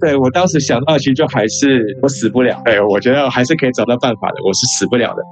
对，我当时想到，其实就还是我死不了。对，我觉得还是可以找到办法的，我是死不了的。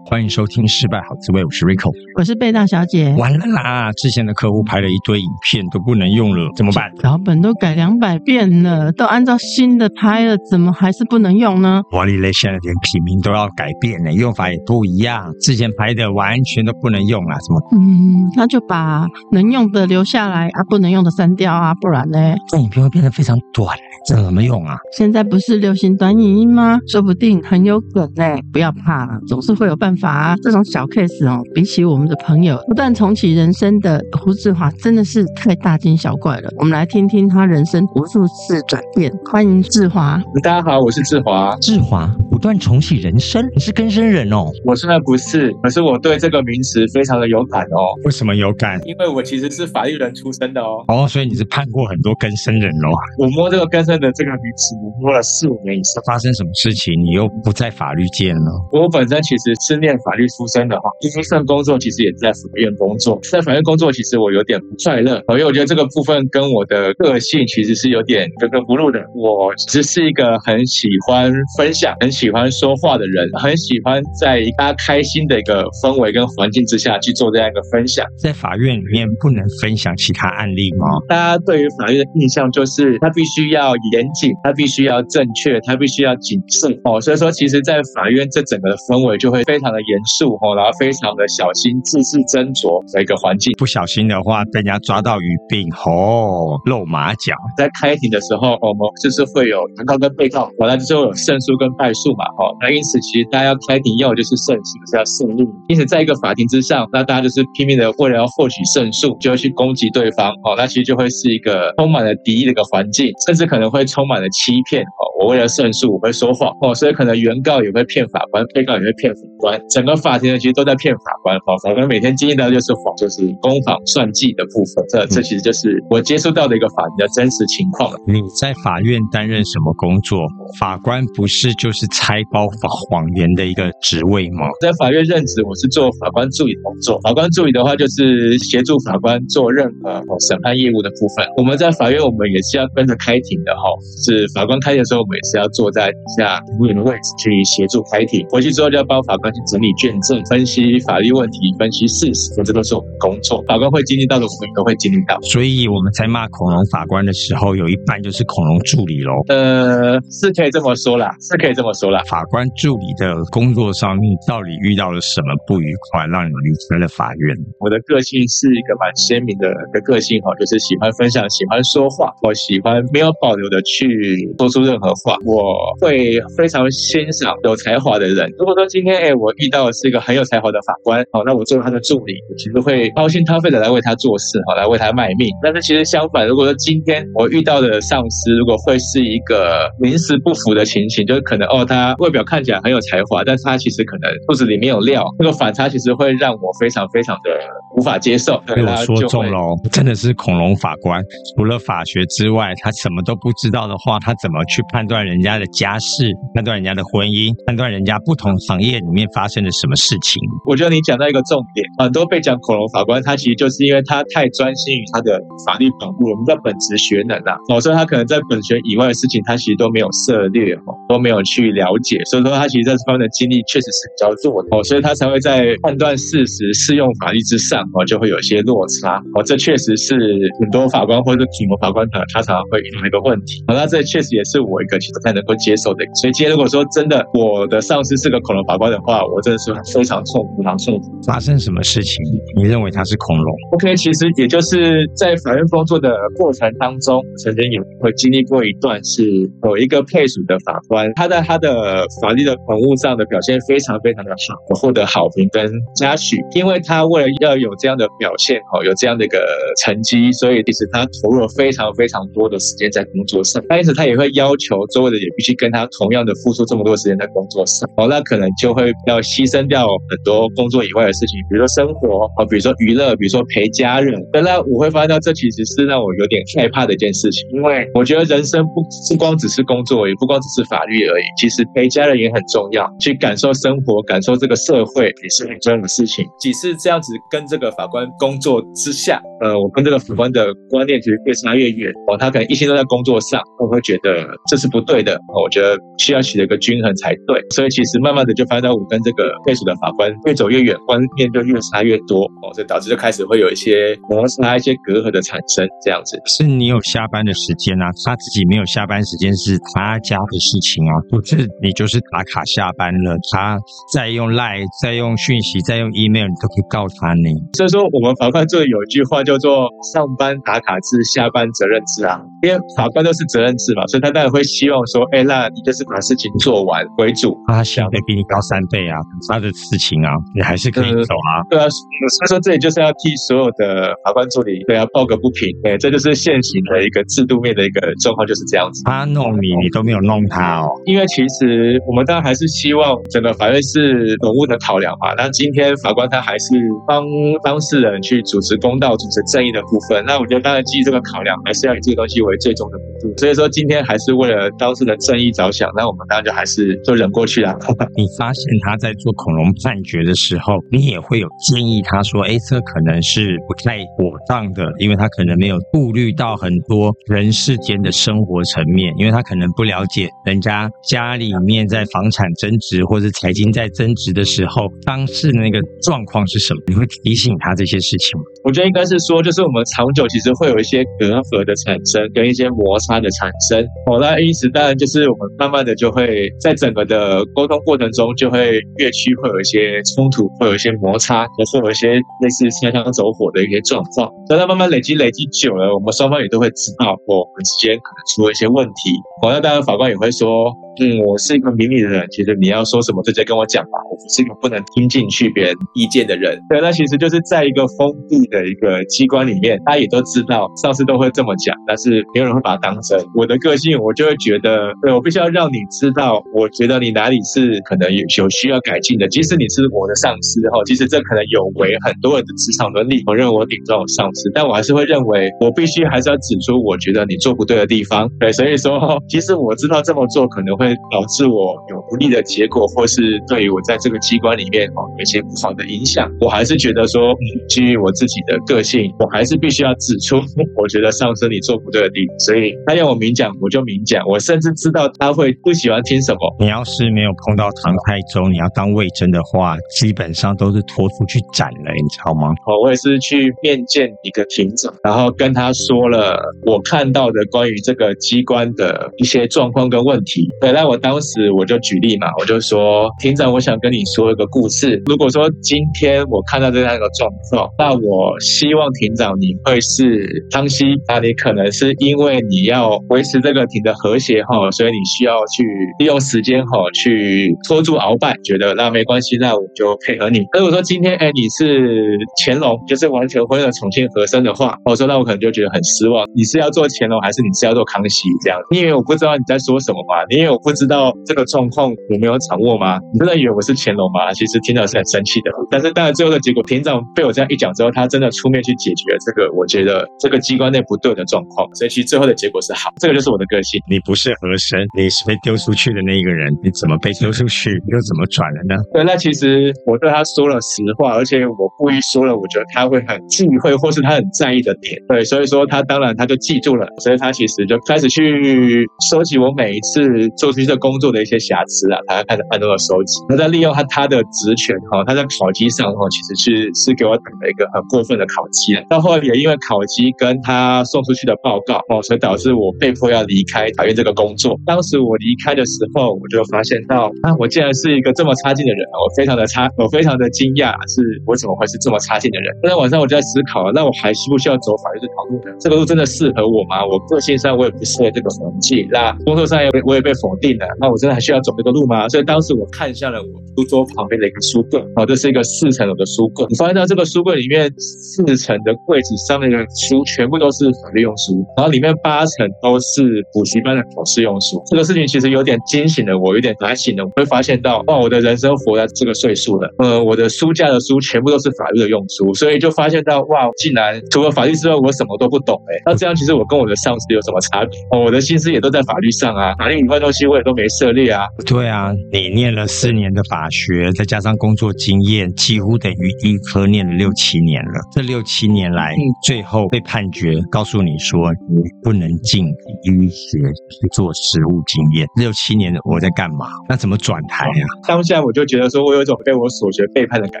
欢迎收听《失败好滋味》，我是 Rico，我是贝大小姐。完了啦！之前的客户拍了一堆影片都不能用了，怎么办？脚本都改两百遍了，都按照新的拍了，怎么还是不能用呢？哇哩嘞，现在连品名都要改变了，用法也不一样，之前拍的完全都不能用了，怎么？嗯，那就把能用的留下来啊，不能用的删掉啊，不然呢？这影片会变得非常短，这怎么用啊？现在不是流行短影音吗？说不定很有梗嘞！不要怕，总是会有办法。法这种小 case 哦，比起我们的朋友不断重启人生的胡志华，真的是太大惊小怪了。我们来听听他人生无数次转变。欢迎志华。大家好，我是志华。志华不断重启人生，你是更生人哦？我虽然不是，可是我对这个名词非常的有感哦。为什么有感？因为我其实是法律人出身的哦。哦，所以你是判过很多更生人哦？我摸这个更生的这个名词，我摸了四五年以上。发生什么事情，你又不在法律界了？我本身其实是念。法律出身的话，第一份工作其实也在法院工作，在法院工作其实我有点不快乐，因为我觉得这个部分跟我的个性其实是有点格格不入的。我其实是一个很喜欢分享、很喜欢说话的人，很喜欢在大家开心的一个氛围跟环境之下去做这样一个分享。在法院里面不能分享其他案例吗？大家对于法律的印象就是它必须要严谨，它必须要正确，它必须要谨慎哦。所以说，其实，在法院这整个的氛围就会非常的。严肃哦，然后非常的小心，字字斟酌的一个环境。不小心的话，被人家抓到鱼病哦，露马脚。在开庭的时候，我们就是会有原告跟被告，完了之后有胜诉跟败诉嘛，哦，那因此其实大家要开庭要的就是胜诉，就是要胜利。因此，在一个法庭之上，那大家就是拼命的为了要获取胜诉，就会去攻击对方，哦，那其实就会是一个充满了敌意的一个环境，甚至可能会充满了欺骗，哦，我为了胜诉我会说谎，哦，所以可能原告也会骗法官，被告也会骗法官。整个法庭呢，其实都在骗法官，哦，法官每天经历到的就是谎，就是攻防算计的部分。这这其实就是我接触到的一个法庭的真实情况。你在法院担任什么工作？法官不是就是拆包法谎言的一个职位吗？在法院任职，我是做法官助理工作。法官助理的话，就是协助法官做任何审判业务的部分。我们在法院，我们也是要跟着开庭的，哈，是法官开庭的时候，我们也是要坐在底下服务员的位置去协助开庭。回去之后就要帮法官去整理。卷证、分析法律问题、分析事实，这都是我们的工作。法官会经历到的，我们都会经历到。所以我们在骂恐龙法官的时候，有一半就是恐龙助理喽。呃，是可以这么说啦，是可以这么说啦。法官助理的工作上面，到底遇到了什么不愉快，让你离开了法院？我的个性是一个蛮鲜明的的个性哈，就是喜欢分享，喜欢说话，我喜欢没有保留的去说出任何话。我会非常欣赏有才华的人。如果说今天哎，我遇到的是一个很有才华的法官，好，那我作为他的助理，我其实会掏心掏肺的来为他做事，好，来为他卖命。但是其实相反，如果说今天我遇到的上司，如果会是一个临时不符的情形，就是可能哦，他外表看起来很有才华，但是他其实可能肚子里面有料，那个反差其实会让我非常非常的无法接受。被我说中了，真的是恐龙法官，除了法学之外，他什么都不知道的话，他怎么去判判断人家的家事，判断人家的婚姻，判断人家不同行业里面发生了什么事情？我觉得你讲到一个重点，很多被讲恐龙法官，他其实就是因为他太专心于他的法律保护，我们叫本职学能啊，哦，所以他可能在本学以外的事情，他其实都没有涉猎，哦，都没有去了解，所以说他其实在这方面的经历确实是比较弱的，哦，所以他才会在判断事实、适用法律之上，哦，就会有些落差，哦，这确实是很多法官或者恐龙法官他他常常会遇到一个问题，哦，那这确实也是我一个其实不太能够接受的，所以今天如果说真的我的上司是个恐龙法官的话，我真的。是非常痛苦，非常痛苦。发生什么事情？你认为他是恐龙？OK，其实也就是在法院工作的过程当中，曾经也会经历过一段，是有一个配属的法官，他在他的法律的文务上的表现非常非常的好，获得好评跟嘉许。因为他为了要有这样的表现，哦，有这样的一个成绩，所以其实他投入了非常非常多的时间在工作上。但是，他也会要求我周围的也必须跟他同样的付出这么多时间在工作上，哦，那可能就会要牺牲掉很多工作以外的事情，比如说生活，哦，比如说娱乐，比如说陪家人。那我会发现到这其实是让我有点害怕的一件事情，因为我觉得人生不不光只是工作，也不光只是法律而已，其实陪家人也很重要，去感受生活，感受这个社会也是很重要的事情。几次这样子跟这个法官工作之下，呃，我跟这个法官的观念其实越差越远，哦，他可能一心都在工作上，我会觉得这是不对的，我觉得需要取得一个均衡才对。所以其实慢慢的就发现到我跟这个配属的法官越走越远，观念就越差越多，哦，所以导致就开始会有一些摩擦、一些隔阂的产生，这样子。是你有下班的时间啊，他自己没有下班时间是他家的事情啊，不是你就是打卡下班了，他再用 Line、再用讯息、再用 email，你都可以告他呢。所以说我们法官做的有一句话叫做“上班打卡制，下班责任制”啊，因为法官都是责任制嘛，所以他当然会希望说，哎，那你就是把事情做完为主。他想得比你高三倍啊，他的事情啊，你还是可以走啊。对啊，所以说这里就是要替所有的法官助理对啊抱个不平，对，这就是现行的一个制度面的一个状况，就是这样子。他弄你，你都没有弄他哦。因为其实我们当然还是希望整个法院是有务的考量嘛。那今天法官他还是帮当事人去主持公道、主持正义的部分。那我觉得当然基于这个考量，还是要以这个东西为最终的。所以说今天还是为了当事人正义着想，那我们当然就还是就忍过去了。你发现他在做恐龙判决的时候，你也会有建议他说：“哎，这可能是不太妥当的，因为他可能没有顾虑到很多人世间的生活层面，因为他可能不了解人家家里面在房产增值或者财经在增值的时候，当时那个状况是什么？你会提醒他这些事情吗？我觉得应该是说，就是我们长久其实会有一些隔阂的产生，跟一些摩擦的产生。哦，那因此当然就是我们慢慢的就会在整个的沟通过程中，就会越趋会有一些冲突，会有一些摩擦，也会有一些类似擦枪走火的一些状况。等到慢慢累积累积久了，我们双方也都会知道，我们之间可能出了一些问题。哦，那当然法官也会说。嗯，我是一个明理的人，其实你要说什么，直接跟我讲吧。我不是一个不能听进去别人意见的人。对，那其实就是在一个封闭的一个机关里面，大家也都知道，上司都会这么讲，但是没有人会把它当真。我的个性，我就会觉得，对，我必须要让你知道，我觉得你哪里是可能有有需要改进的。即使你是我的上司哈，其实这可能有违很多人的职场伦理。我认为我顶撞我上司，但我还是会认为，我必须还是要指出我觉得你做不对的地方。对，所以说，即使我知道这么做可能会。会导致我有不利的结果，或是对于我在这个机关里面哦有一些不好的影响，我还是觉得说，基于我自己的个性，我还是必须要指出，我觉得上司你做不对的地方。所以他要我明讲，我就明讲。我甚至知道他会不喜欢听什么。你要是没有碰到唐太宗，你要当魏征的话，基本上都是拖出去斩了，你知道吗？哦，我也是去面见一个庭长，然后跟他说了我看到的关于这个机关的一些状况跟问题。那我当时我就举例嘛，我就说，庭长，我想跟你说一个故事。如果说今天我看到这样一个状况，那我希望庭长你会是康熙，那你可能是因为你要维持这个庭的和谐哈，所以你需要去利用时间哈去拖住鳌拜，觉得那没关系，那我就配合你。如果说今天哎你是乾隆，就是完全恢了重庆和珅的话，我说那我可能就觉得很失望。你是要做乾隆还是你是要做康熙这样？你以为我不知道你在说什么吗？你以为我。不知道这个状况我没有掌握吗？你真的以为我是乾隆吗？其实庭长是很生气的，但是当然最后的结果，庭长被我这样一讲之后，他真的出面去解决了这个我觉得这个机关内不对的状况，所以其实最后的结果是好。这个就是我的个性。你不是和珅，你是被丢出去的那一个人，你怎么被丢出去又怎么转了呢？对，那其实我对他说了实话，而且我故意说了，我觉得他会很忌讳或是他很在意的点。对，所以说他当然他就记住了，所以他其实就开始去收集我每一次做。出去的工作的一些瑕疵啊，他开始暗中的收集。那在利用他他的职权哈，他在考绩上哈，其实是是给我等了一个很过分的考绩。到后来也因为考绩跟他送出去的报告哦，所以导致我被迫要离开法院这个工作。当时我离开的时候，我就发现到啊，我竟然是一个这么差劲的人，我非常的差，我非常的惊讶，是我怎么会是这么差劲的人？那天晚上我就在思考，那我还需不需要走法律这条路呢？这个路真的适合我吗？我个性上我也不适合这个环境，那工作上也我也被否定。了，那我真的还需要走这个路吗？所以当时我看向了我书桌旁边的一个书柜，哦，这是一个四层楼的书柜。我发现到这个书柜里面四层的柜子上面的书全部都是法律用书，然后里面八层都是补习班的考试用书。这个事情其实有点惊醒了我，有点打醒了。我会发现到，哇，我的人生活在这个岁数了，呃，我的书架的书全部都是法律的用书，所以就发现到，哇，竟然除了法律之外，我什么都不懂哎。那这样其实我跟我的上司有什么差别？哦，我的心思也都在法律上啊，法律以外东西我也都没涉猎啊。对啊，你念了四年的法学，再加上工作经验，几乎等于医科念了六七年了。这六七年来，嗯、最后被判决告诉你说，你不能进医学去做实务经验。六七年我在干嘛？那怎么转台啊？当下我就觉得说，我有一种被我所学背叛的感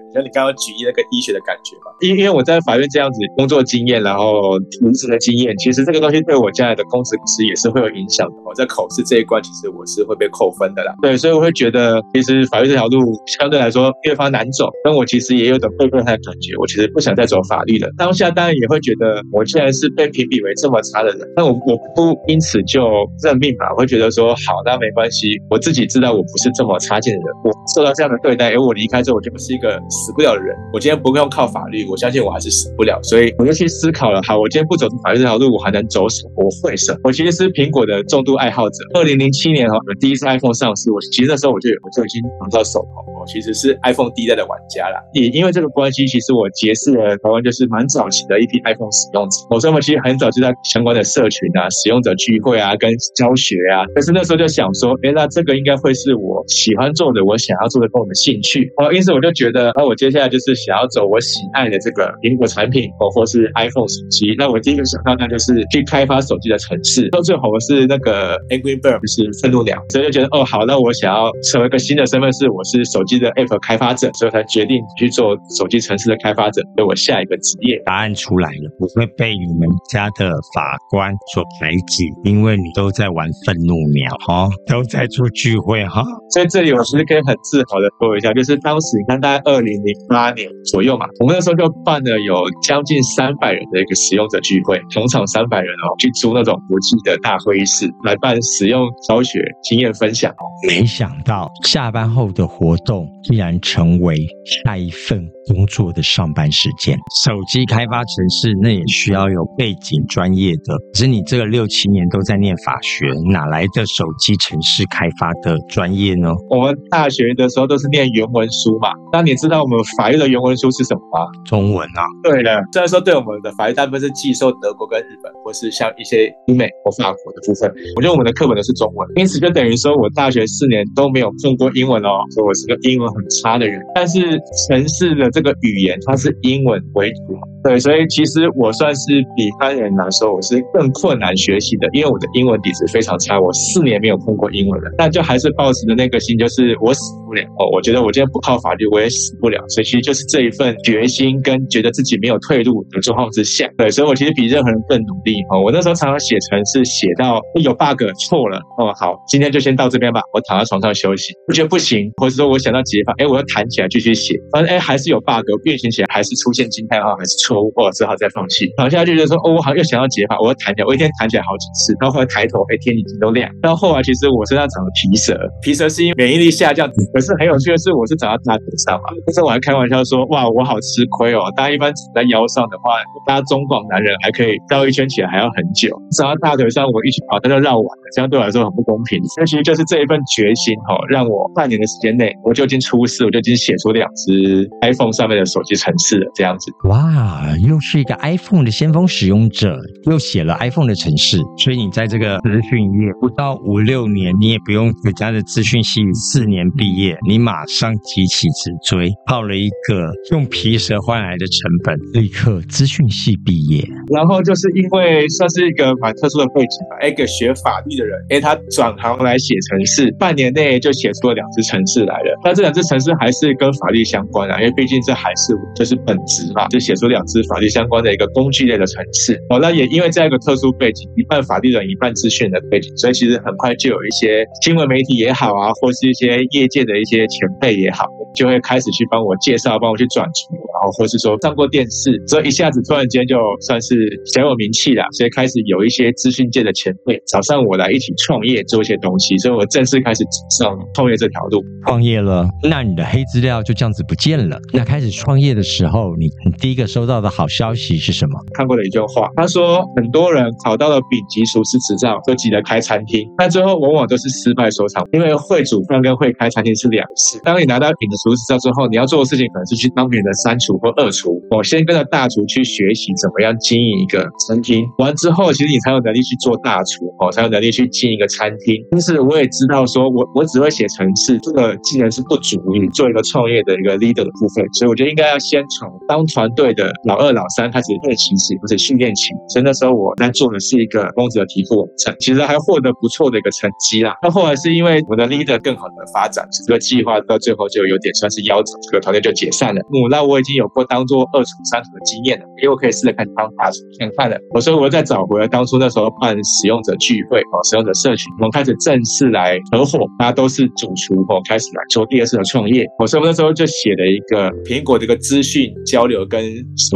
觉，像你刚刚举例那个医学的感觉嘛。因因为我在法院这样子工作经验，然后文职的经验，其实这个东西对我将来的公职其实也是会有影响的。我在考试这一关，其实我我是会被扣分的啦。对，所以我会觉得，其实法律这条路相对来说越发难走。但我其实也有种背叛的感觉，我其实不想再走法律了。当下当然也会觉得，我既然是被评比为这么差的人，那我我不因此就认命吧？我会觉得说，好，那没关系，我自己知道我不是这么差劲的人，我受到这样的对待，而我离开之后，我就不是一个死不了的人。我今天不用靠法律，我相信我还是死不了。所以我就去思考了，好，我今天不走法律这条路，我还能走什么？我会什么？我其实是苹果的重度爱好者。二零零七年第一次 iPhone 上市，我其实那时候我就我就已经拿到手头。我其实是 iPhone 第一代的玩家啦，也因为这个关系，其实我结识了台湾就是蛮早期的一批 iPhone 使用者。我说我们其实很早就在相关的社群啊、使用者聚会啊、跟教学啊，但是那时候就想说，哎，那这个应该会是我喜欢做的，我想要做的，跟我的兴趣。哦，因此我就觉得，那我接下来就是想要走我喜爱的这个苹果产品，哦，或是 iPhone 手机。那我第一个想到那就是去开发手机的城市。到最后我是那个 Angry Bird，就是愤怒鸟，所以就觉得，哦，好，那我想要成为一个新的身份，是我是手机。的 App 开发者，所以才决定去做手机城市的开发者，为我下一个职业。答案出来了，不会被你们家的法官所排挤，因为你都在玩愤怒鸟哈，都在做聚会哈。所以这里我其实可以很自豪的说一下，就是当时你看大概二零零八年左右嘛，我们那时候就办了有将近三百人的一个使用者聚会，同场三百人哦，去租那种国际的大会议室来办使用教学经验分享哦。没想到下班后的活动。竟然成为下一份工作的上班时间。手机开发程式，那也需要有背景专业的。可是你这个六七年都在念法学，哪来的手机程式开发的专业呢？我们大学的时候都是念原文书嘛。那你知道我们法律的原文书是什么吗？中文啊。对了，虽然说对我们的法律大部分是寄售德国跟日本，或是像一些英美或法国的部分。我觉得我们的课本都是中文，因此就等于说我大学四年都没有碰过英文哦，所以我是个。英文很差的人，但是城市的这个语言它是英文为主，对，所以其实我算是比一般人来说，我是更困难学习的，因为我的英文底子非常差，我四年没有碰过英文了，但就还是抱持的那个心，就是我死不了哦，我觉得我今天不靠法律我也死不了，所以其实就是这一份决心跟觉得自己没有退路的状况之下，对，所以我其实比任何人更努力哦，我那时候常常写成是写到有 bug 错了哦，好，今天就先到这边吧，我躺在床上休息，我觉得不行，或者说我想。到解法，哎，我要弹起来继续写，反正哎还是有 bug，运行起来还是出现惊叹号，还是错误，我只好再放弃。然后现在就觉得说，哦，我好像又想要解法，我要弹起来，我一天弹起来好几次，然后后来抬头，哎，天已经都亮。到后来其实我身上长了皮蛇，皮蛇是因为免疫力下降，可是很有趣的是，我是长在大腿上嘛。那时候我还开玩笑说，哇，我好吃亏哦。大家一般长在腰上的话，大家中广男人还可以绕一圈起来还要很久，长在大腿上，我一起跑，他就绕完了，这样对我来说很不公平。那其实就是这一份决心哈，让我半年的时间内，我就已经出师，我就。已经写出两支 iPhone 上面的手机程式了，这样子。哇，又是一个 iPhone 的先锋使用者，又写了 iPhone 的程式，所以你在这个资讯业不到五六年，你也不用人家的资讯系四年毕业，你马上急起直追，泡了一个用皮蛇换来的成本，立刻资讯系毕业。然后就是因为算是一个蛮特殊的背景吧，一个学法律的人，哎，他转行来写程式，半年内就写出了两支程式来了。那这两支程式还。是跟法律相关的，因为毕竟这还是就是本职嘛，就写出两资法律相关的一个工具类的层次。哦，那也因为这样一个特殊背景，一半法律人，一半资讯的背景，所以其实很快就有一些新闻媒体也好啊，或是一些业界的一些前辈也好，就会开始去帮我介绍，帮我去转图，然后或是说上过电视，所以一下子突然间就算是小有名气了。所以开始有一些资讯界的前辈找上我来一起创业做一些东西，所以我正式开始走上创业这条路。创业了，那你的黑资料就这样子不见了。那开始创业的时候，你你第一个收到的好消息是什么？看过的一句话，他说很多人考到了丙级厨师执照，都急着开餐厅，但最后往往都是失败收场，因为会煮饭跟会开餐厅是两事。当你拿到丙级厨师执照之后，你要做的事情可能是去当别人的三厨或二厨，我先跟着大厨去学习怎么样经营一个餐厅。完之后，其实你才有能力去做大厨哦，才有能力去经营一个餐厅。但是我也知道说，我我只会写程式，这个技能是不足以做一个创业的一个 leader 的部分。所以我觉得应该要先从当团队的老二、老三开始练习起，或者训练起。所以那时候我在做的是一个公子的皮肤网站，其实还获得不错的一个成绩啦。那后来是因为我的 leader 更好的发展，这个计划到最后就有点算是夭折，这个团队就解散了。嗯，那我已经有过当做二厨、三厨的经验了，因为我可以试着看当大厨，看看了。我说我。再找回来当初那时候办使用者聚会哦，使用者社群，我们开始正式来合伙，大家都是主厨哦，开始来做第二次的创业。我说我那时候就写了一个苹果的一个资讯交流跟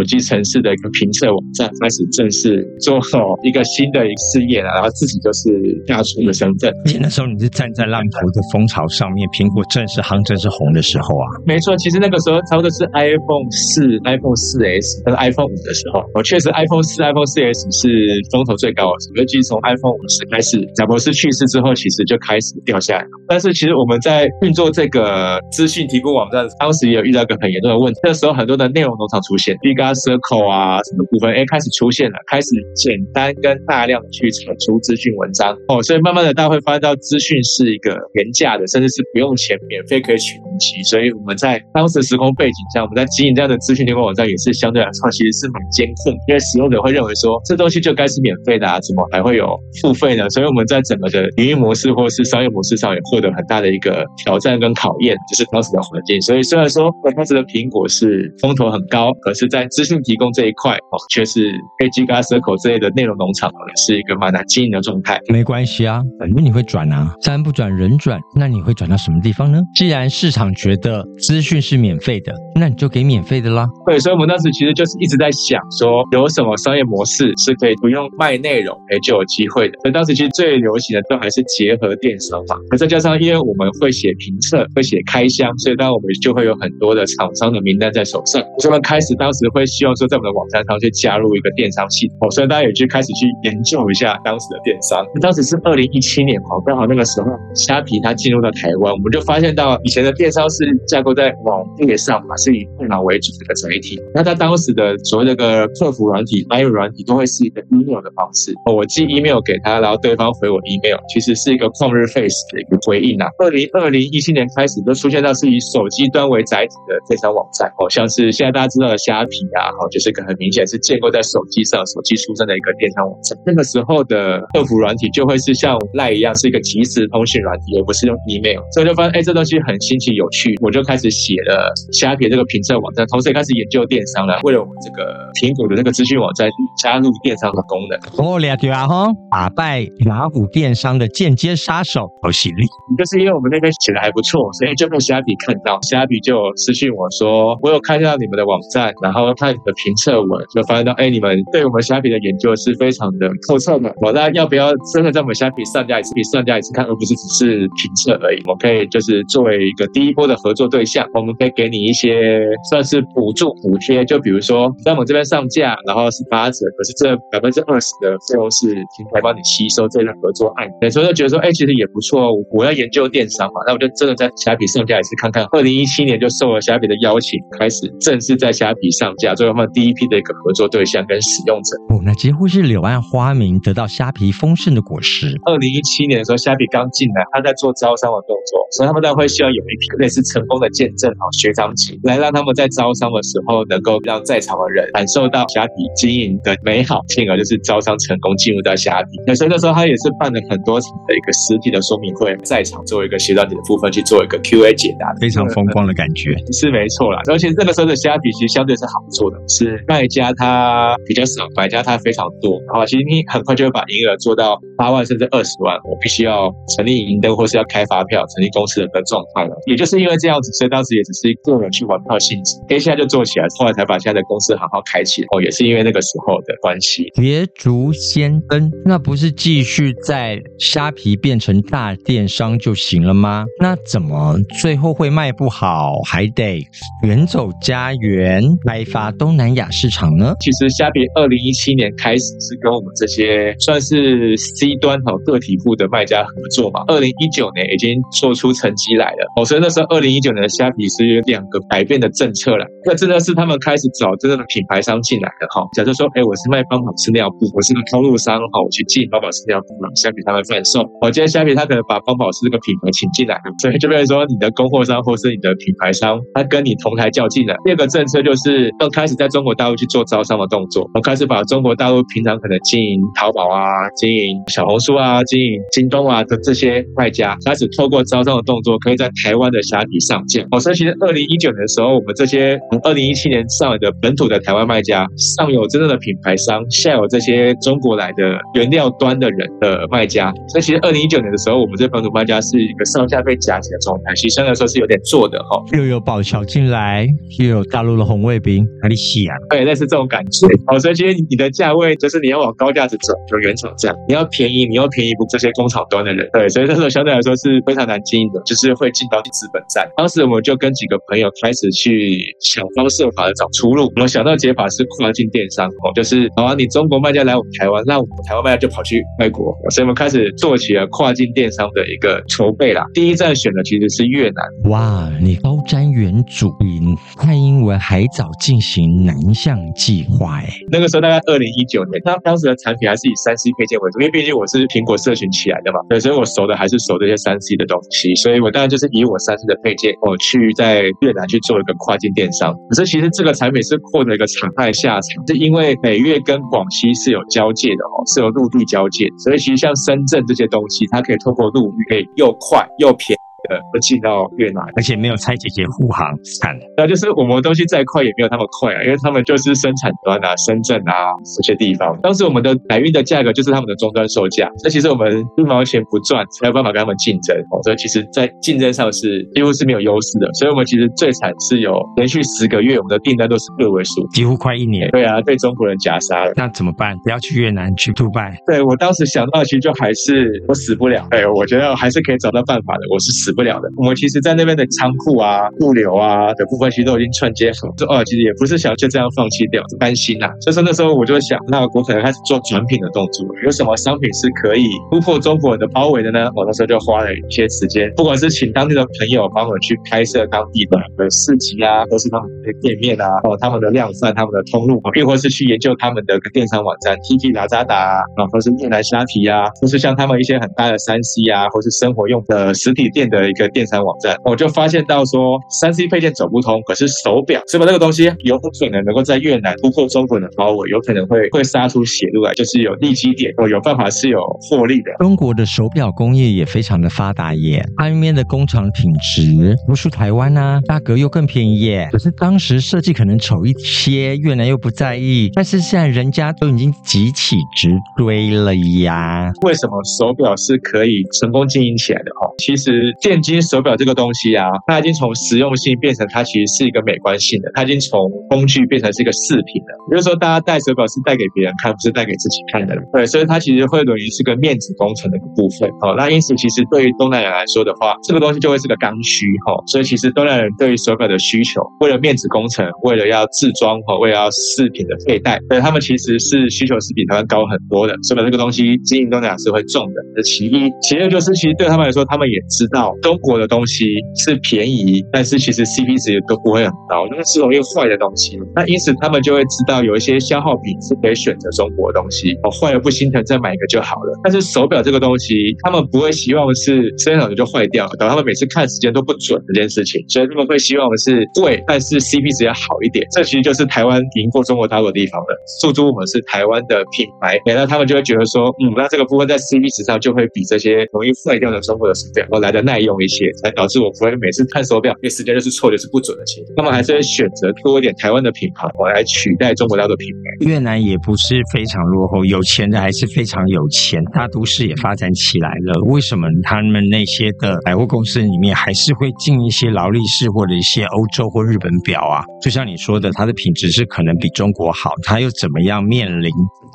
手机城市的一个评测网站，开始正式做好一个新的一个事业了。然后自己就是大厨的身份。那时候你是站在浪头的风潮上面，苹果正式夯正是红的时候啊。没错，其实那个时候差不多是 iPhone 四、iPhone 四 S 跟 iPhone 五的时候。我确实 iPhone 四、iPhone 四 S 是。风头最高的，尤其是从 iPhone 五十开始，贾博士去世之后，其实就开始掉下来。但是其实我们在运作这个资讯提供网站，当时也有遇到一个很严重的问题。那时候很多的内容农场出现 Circle 啊什么部分，哎开始出现了，开始简单跟大量去产出资讯文章哦，所以慢慢的大家会发现到资讯是一个廉价的，甚至是不用钱、免费可以取东西。所以我们在当时时空背景下，我们在经营这样的资讯提供网站，也是相对来说其实是蛮艰困，因为使用者会认为说这东西。就该是免费的啊，怎么还会有付费呢？所以我们在整个的营运模式或是商业模式上也获得很大的一个挑战跟考验，就是当时的环境。所以虽然说当时的苹果是风头很高，可是，在资讯提供这一块哦，却是被 Giga Circle 之类的内容农场是一个蛮难经营的状态。没关系啊，反正你会转啊，山不转人转，那你会转到什么地方呢？既然市场觉得资讯是免费的，那你就给免费的啦。对，所以我们当时其实就是一直在想说，有什么商业模式是可以。不用卖内容，哎，就有机会的。所以当时其实最流行的都还是结合电商嘛。可再加上，因为我们会写评测，会写开箱，所以当我们就会有很多的厂商的名单在手上。所以我们开始当时会希望说，在我们的网站上去加入一个电商系统。所以大家也去开始去研究一下当时的电商。当时是二零一七年哦，刚好那个时候虾皮它进入到台湾，我们就发现到以前的电商是架构在网页上嘛，是以电脑为主的一个载体。那它当时的所谓这个客服软体、IM 软体都会是一个。email 的方式哦，我寄 email 给他，然后对方回我 email，其实是一个旷日费时的一个回应啊。二零二零一七年开始，都出现到是以手机端为载体的电商网站，哦，像是现在大家知道的虾皮啊，哦，就是个很明显是建构在手机上、手机出身的一个电商网站。那个时候的客服软体就会是像 Line 一样，是一个即时通讯软体，而不是用 email。所以就发现，哎，这东西很新奇有趣，我就开始写了虾皮这个评测网站，同时也开始研究电商了，为了我们这个苹果的这个资讯网站加入电商的功能。哦，了解啊哈，打败雅虎电商的间接杀手，好犀利！就是因为我们那边写的还不错，所以就被虾皮看到，虾皮就私信我说，我有看到你们的网站，然后看你的评测文，就发现到，哎，你们对我们虾皮的研究是非常的透彻的。我那要不要真的在我们虾皮上架一次，比上架一次看，而不是只是评测而已？我可以就是作为一个第一波的合作对象，我们可以给你一些算是补助补贴，就比如说在我们这边上架，然后是八折，可是这百分之二十。的费用是平台帮你吸收这类合作案，所以就觉得说，哎，其实也不错。我要研究电商嘛，那我就真的在虾皮上架一次看看。二零一七年就受了虾皮的邀请，开始正式在虾皮上架，作为他们第一批的一个合作对象跟使用者。哦，那几乎是柳暗花明，得到虾皮丰盛的果实。二零一七年的时候，虾皮刚进来，他在做招商的动作，所以他们当然会希望有一批类似成功的见证啊，学长级来让他们在招商的时候，能够让在场的人感受到虾皮经营的美好，进而就是招。商成功进入到虾皮，那所以那时候他也是办了很多场的一个实体的说明会，在场做一个学长姐的部分去做一个 Q&A 解答，非常风光的感觉，是没错啦。而且那个时候的虾皮其实相对是好做是卖家他比较少，买家他非常多，然后其实你很快就会把营业额做到八万甚至二十万，我必须要成立营灯或是要开发票，成立公司的状态了。也就是因为这样子，所以当时也只是一个人去玩票性质，接下来就做起来，后来才把现在的公司好好开起来。哦，也是因为那个时候的关系。捷足先登，那不是继续在虾皮变成大电商就行了吗？那怎么最后会卖不好，还得远走家园开发东南亚市场呢？其实虾皮二零一七年开始是跟我们这些算是 C 端和个体户的卖家合作嘛。二零一九年已经做出成绩来了。哦，所以那时候二零一九年的虾皮是有两个改变的政策了。那真的是他们开始找真正的品牌商进来的哈。假设说，哎，我是卖帮宝适尿布，我是个通路商哈，我去进帮宝适尿布，了虾皮他们贩售。我今天虾皮他可能把帮宝适这个品牌请进来了，所以就变成说你的供货商或是你的品牌商，他跟你同台较劲了。第二个政策就是要开始在中国大陆去做招商的动作，我开始把中国大陆平常可能经营淘宝啊、经营小红书啊、经营京东啊的这些卖家，开始透过招商的动作，可以在台湾的虾皮上架。哦，所以其实二零一九年的时候，我们这些从二零一七年上来的本土的台湾卖家，上有真正的品牌商，下有这些中国来的原料端的人的卖家。所以其实二零一九年的时候，我们这本土卖家是一个上下被夹击的状态，其实相对来说是有点做的哈。又有宝桥进来，又有大陆的红卫兵，洗啊？对，类似这种感觉。哦，所以其实你的价位就是你要往高价值走，就原厂价；你要便宜，你又便宜不这些工厂端的人。对，所以这时候相对来说是非常难经营的，就是会进到资本战。当时我们就跟几个朋友开始去想方设法的找出路。我们想到解法是跨境电商，哦，就是好啊，你中国卖家来我们台湾，那我们台湾卖家就跑去外国，所以我们开始做起了跨境电商的一个筹备啦。第一站选的其实是越南。哇，你高瞻远瞩，比蔡英文还早进行行南向计划哎。那个时候大概二零一九年，他当时的产品还是以三 C 配件为主，因为毕竟我是苹果社群起来的嘛，对，所以我熟的还是熟这些三 C 的东西，所以我当然就是以我三 C 的配件，我去在越南去做一个跨境电商。可是其实这个产品是获得一个惨败下场，是因为北越跟广西是有交界的哦，是有陆地交界，所以其实像深圳这些东西，它可以透过陆域，可以又快又便。呃，进到越南，而且没有蔡姐姐护航，惨了。那就是我们东西再快也没有他们快啊，因为他们就是生产端啊，深圳啊这些地方。当时我们的海运的价格就是他们的终端售价，那其实我们一毛钱不赚，才有办法跟他们竞争。哦，所以其实在竞争上是几乎是没有优势的。所以我们其实最惨是有连续十个月，我们的订单都是个位数，几乎快一年。对啊，被中国人夹杀了。那怎么办？不要去越南，去杜拜。对，我当时想到，其实就还是我死不了。哎，我觉得还是可以找到办法的，我是死不了的。我们其实，在那边的仓库啊、物流啊的部分，其实都已经串接好。说哦，其实也不是想就这样放弃掉，担心呐、啊。所以说那时候我就想，那我可能开始做转品的动作。有什么商品是可以突破中国人的包围的呢？我那时候就花了一些时间，不管是请当地的朋友帮我去拍摄当地的的市集啊，或是他们的店面啊，哦，他们的量贩、他们的通路，亦或是去研究他们的电商网站 T T 拉扎达啊，或是越南虾皮啊，或是像他们一些很大的三 C 啊，或是生活用的实体店的一个电商网站。我就发现到说，三 C 配件走不通，可是手表，是不是这个东西有可能能够在越南突破中国的包围，有可能会会杀出血路来，就是有利基点，哦，有办法是有获利的。中国的手表工业也非常的发达耶，他那边的工厂品质不输台湾啊，价格又更便宜耶。可是当时设计可能丑一些，越南又不在意，但是现在人家都已经急起直追了呀。为什么手表是可以成功经营起来的？哦，其实电竞手表这个。东西啊，它已经从实用性变成它其实是一个美观性的，它已经从工具变成是一个饰品了。也就是说，大家戴手表是戴给别人看，不是戴给自己看的。对，所以它其实会等于是个面子工程的一个部分。哦，那因此其实对于东南亚来说的话，这个东西就会是个刚需。哈，所以其实东南亚人对于手表的需求，为了面子工程，为了要自装，哈，为了要饰品的佩戴，所以他们其实是需求是比台湾高很多的。手表这个东西经营东南亚是会重的。这其一，其二就是其实对他们来说，他们也知道中国的东西。是便宜，但是其实 CP 值都不会很高，那是容易坏的东西。那因此他们就会知道有一些消耗品是可以选择中国的东西，哦，坏了不心疼，再买一个就好了。但是手表这个东西，他们不会希望是生产了就坏掉，等他们每次看时间都不准这件事情，所以他们会希望是贵，但是 CP 值要好一点。这其实就是台湾赢过中国大陆的地方了。诉诸我们是台湾的品牌，那他们就会觉得说，嗯，那这个部分在 CP 值上就会比这些容易坏掉的中国的手表来的耐用用一些，才导致我不会每次看手表，因为时间就是错就是不准的情况。那么还是会选择多一点台湾的品牌，我来取代中国大陆的品牌。越南也不是非常落后，有钱的还是非常有钱，大都市也发展起来了。为什么他们那些的百货公司里面还是会进一些劳力士或者一些欧洲或日本表啊？就像你说的，它的品质是可能比中国好，它又怎么样面临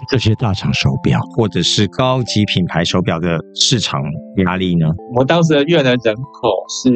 这些大厂手表或者是高级品牌手表的市场压力呢？我当时的越南人口是。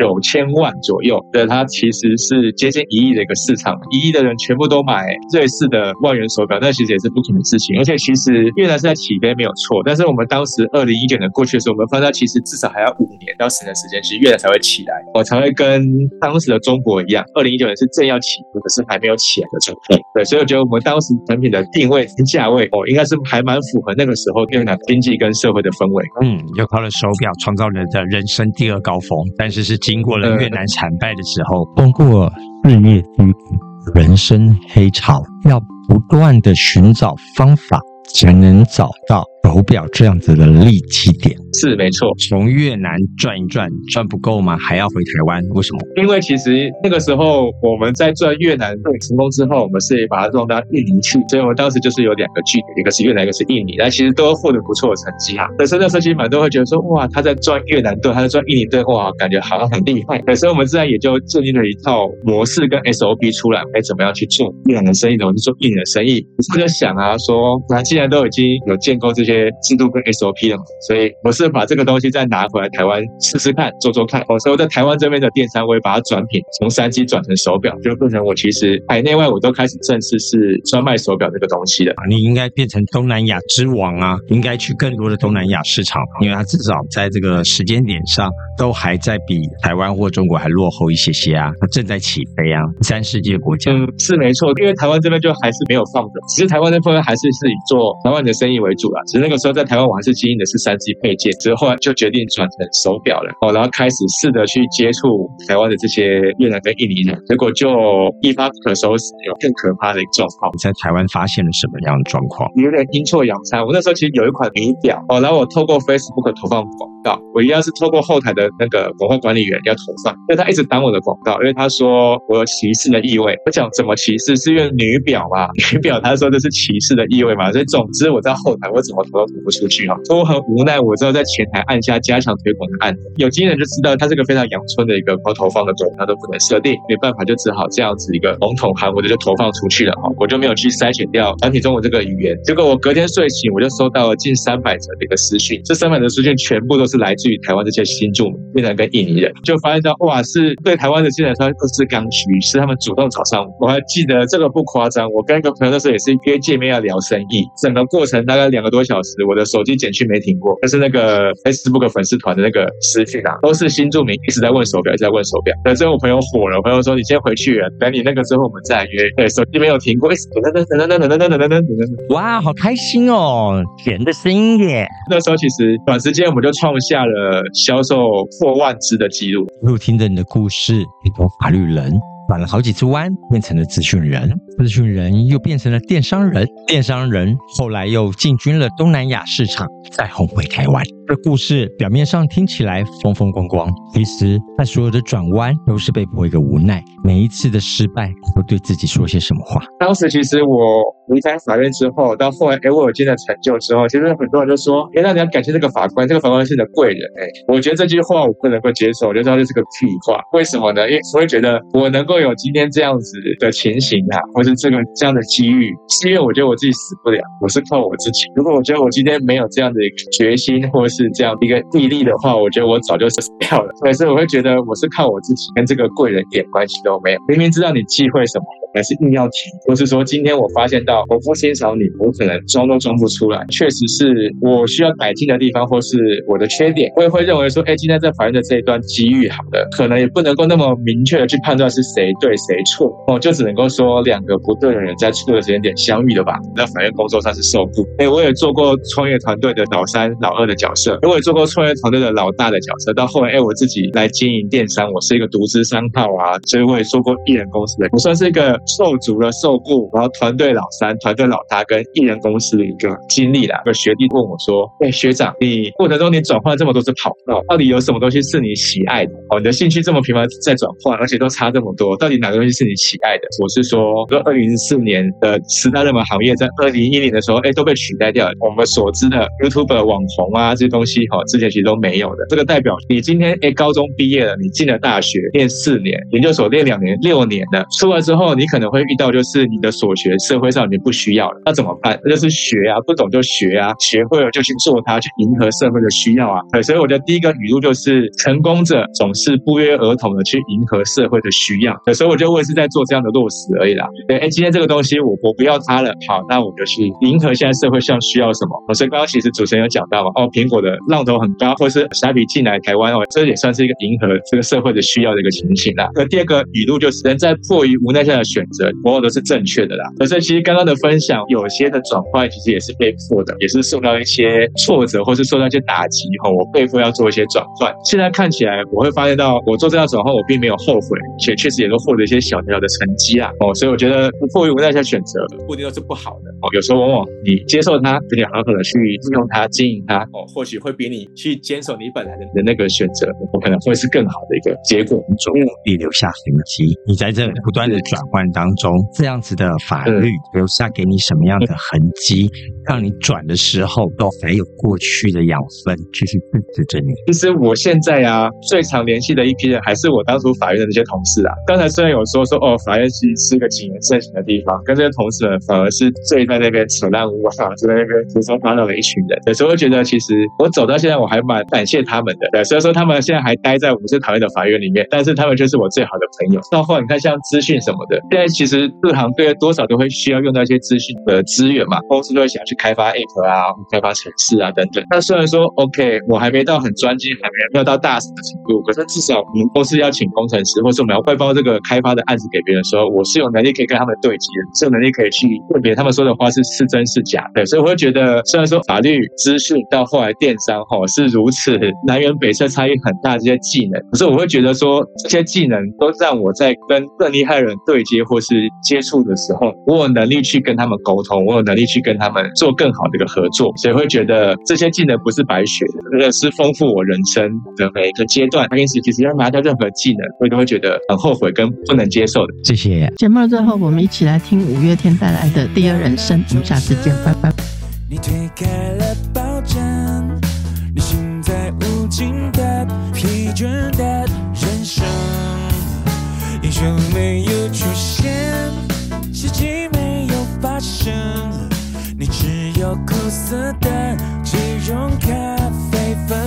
九千万左右，对，它其实是接近一亿的一个市场，一亿的人全部都买瑞士的万元手表，那其实也是不可能的事情。而且其实越南是在起飞没有错，但是我们当时二零一九年过去的时候，我们发现其实至少还要五年到十年时间，其实越南才会起来，我才会跟当时的中国一样，二零一九年是正要起步，可是还没有起来的状态。对，所以我觉得我们当时产品的定位跟价位哦，应该是还蛮符合那个时候越南经济跟社会的氛围。嗯，又靠了手表创造了的人生第二高峰，但是是。经过了越南惨败的时候，通过日月低谷、人生黑潮，要不断的寻找方法，才能找到。手表这样子的利基点是没错，从越南转一转，赚不够吗？还要回台湾？为什么？因为其实那个时候我们在赚越南对成功之后，我们是把它弄到印尼去，所以我们当时就是有两个据点，一个是越南，一个是印尼，但其实都获得不错的成绩啊。可是那时候其实蛮多会觉得说，哇，他在赚越南盾，他在赚印尼盾，哇，感觉好像很厉害。所以我们自然也就建立了一套模式跟 SOP 出来，该怎么样去做越南的生意，怎么去做印尼的生意。我就想啊，说那既然都已经有建构这些。制度跟 SOP 了，所以我是把这个东西再拿回来台湾试试看，做做看。哦，所以我在台湾这边的电商，我也把它转品，从三 G 转成手表，就变成我其实海内外我都开始正式是专卖手表这个东西了。你应该变成东南亚之王啊，应该去更多的东南亚市场，因为它至少在这个时间点上都还在比台湾或中国还落后一些些啊，它正在起飞啊，第三世界国家。嗯，是没错，因为台湾这边就还是没有放着，其实台湾那部分还是是以做台湾的生意为主啦，只是那个时候在台湾我还是经营的是三 G 配件，之后就决定转成手表了哦，然后开始试着去接触台湾的这些越南跟印尼人，结果就一发不可收拾，有更可怕的一个状况。你在台湾发现了什么样的状况？有点阴错阳差。我那时候其实有一款名表哦，然后我透过 Facebook 投放广告，我一样是透过后台的那个广告管理员要投放，但他一直挡我的广告，因为他说我有歧视的意味。我讲怎么歧视？是因为女表嘛？女表他说这是歧视的意味嘛？所以总之我在后台我怎么投都投不出去。所以我很无奈，我知道在在前台按下加强推广的按钮，有经验人就知道，它是个非常阳春的一个高投放的种，它都不能设定，没办法，就只好这样子一个笼统含糊的就投放出去了哈。我就没有去筛选掉繁体中文这个语言，结果我隔天睡醒，我就收到了近三百则的一个私讯，这三百则私讯全部都是来自于台湾这些新住民，越南跟印尼人，就发现到哇，是对台湾的新人说都是刚需，是他们主动找上我。我还记得这个不夸张，我跟一个朋友那时候也是约见面要聊生意，整个过程大概两个多小时，我的手机简讯没停过，但是那个 Facebook 粉丝团的那个私讯啊，都是新住民一直在问手表，一直在问手表。那最后我朋友火了，我朋友说：“你先回去，等你那个之后我们再约。”对，手机没有停过，等等等等等等等等等等等。哇，好开心哦，甜的声音耶！那时候其实短时间我们就创下了销售破万只的记录。一路听着你的故事，你从法律人转了好几次弯，变成了资讯人。资讯人又变成了电商人，电商人后来又进军了东南亚市场，再红回台湾。这故事表面上听起来风风光光，其实他所有的转弯都是被迫一个无奈。每一次的失败，都对自己说些什么话？当时其实我离开法院之后，到后来给我有今天的成就之后，其实很多人就说：“哎，那你要感谢这个法官，这个法官是你的贵人。”哎，我觉得这句话我不能够接受，我觉得这就是个屁话。为什么呢？因为我会觉得我能够有今天这样子的情形啊，或是这个。这样的机遇，是因为我觉得我自己死不了，我是靠我自己。如果我觉得我今天没有这样的决心，或是这样的一个毅力的话，我觉得我早就死掉了。所以我会觉得我是靠我自己，跟这个贵人一点关系都没有。明明知道你忌讳什么，还是硬要提，或是说今天我发现到我不欣赏你，我可能装都装不出来，确实是我需要改进的地方，或是我的缺点。我也会认为说，哎，今天在法院的这一段机遇，好的，可能也不能够那么明确的去判断是谁对谁错，哦，就只能够说两个不对的人在错的时间点相遇了吧。那法院工作上是受雇，哎，我也做过创业团队的老三、老二的角色，我也做过创业团队的老大的角色。到后来，哎，我自己来经营电商，我是一个独资商号啊，所以我也做过艺人公司的，我算是一个。受足了受雇，然后团队老三、团队老大跟艺人公司的一个经历啦。有学弟问我说：“哎，学长，你过程中你转换这么多次跑道，到底有什么东西是你喜爱的？哦，你的兴趣这么频繁在转换，而且都差这么多，到底哪个东西是你喜爱的？”我是说，说二零零四年的十大热门行业，在二零一零的时候，哎，都被取代掉了。我们所知的 YouTube 网红啊这些东西，哈，之前其实都没有的。这个代表你今天哎高中毕业了，你进了大学，念四年，研究所念两年，六年的，出来之后，你可能会遇到就是你的所学社会上你不需要了，那怎么办？那就是学啊，不懂就学啊，学会了就去做它，去迎合社会的需要啊。对，所以我觉得第一个语录就是：成功者总是不约而同的去迎合社会的需要。所以我觉得我也是在做这样的落实而已啦。对，哎，今天这个东西我我不要它了，好，那我就去迎合现在社会上需要什么。所以刚刚其实主持人有讲到嘛，哦，苹果的浪头很高，或是虾皮进来台湾哦，这也算是一个迎合这个社会的需要的一个情形啦。那第二个语录就是：人在迫于无奈下的选择，往往都是正确的啦。可是其实刚刚的分享，有些的转换其实也是被迫的，也是受到一些挫折，或是受到一些打击后，我被迫要做一些转换。现在看起来，我会发现到我做这样转换，我并没有后悔，且确实也都获得一些小小的成绩啊。哦，所以我觉得不迫于无奈下选择，不一定都是不好的哦。有时候往往你接受它，并且好好的去利用它、经营它，哦，或许会比你去坚守你本来的的那个选择，我可能会是更好的一个结果。总努力留下痕迹，你在这不断的转换当中，这样子的法律留下给你什么样的痕迹，让你转的时候都还有过去的养分继续支持着你。其实我现在啊，最常联系的一批人还是我当初法院的那些同事啊。刚才虽然有说说哦，法院其实是一个谨言慎行的地方，跟这些同事们反而是最在那边扯烂污啊，就在那边胡说八道的一群人。有时候会觉得，其实我走到现在，我还蛮感谢他们的。对，虽然说他们现在还待在我们最讨厌的法院里面，但是他们就是我最好的朋友。到后来你看，像资讯什么的，现在其实各行各业多少都会需要用到一些资讯的资源嘛，公司都会想要去开发 App 啊，开发程式啊等等。那虽然说 OK，我还没到很专精，还没没有到大师的程度，可是至少我们公司要请工程师，或是我们要外包这个开发的案子给别人的时候，我是有能力可以跟他们对接的，是有能力可以去辨别他们说的话是是真是假。对，所以我会觉得，虽然说法律、资讯到后来电商哈是如此南辕北辙、差异很大这些技能，可是我会觉得说这些技能都让我在跟更厉害的人对接或是接触的时候，我有能力去跟他们沟通，我有能力去跟他们做更好的一个合作，所以会觉得这些技能不是白学的，而是丰富我人生的每一个阶段。因此，其实要拿掉任何技能，我都会觉得很后悔跟不能接受的。谢谢。节目的最后，我们一起来听五月天带来的《第二人生》，我们下次见，拜拜。你推开了抱枕，你现在无尽的就没有出现，奇迹没有发生，你只有苦涩的即溶咖啡粉，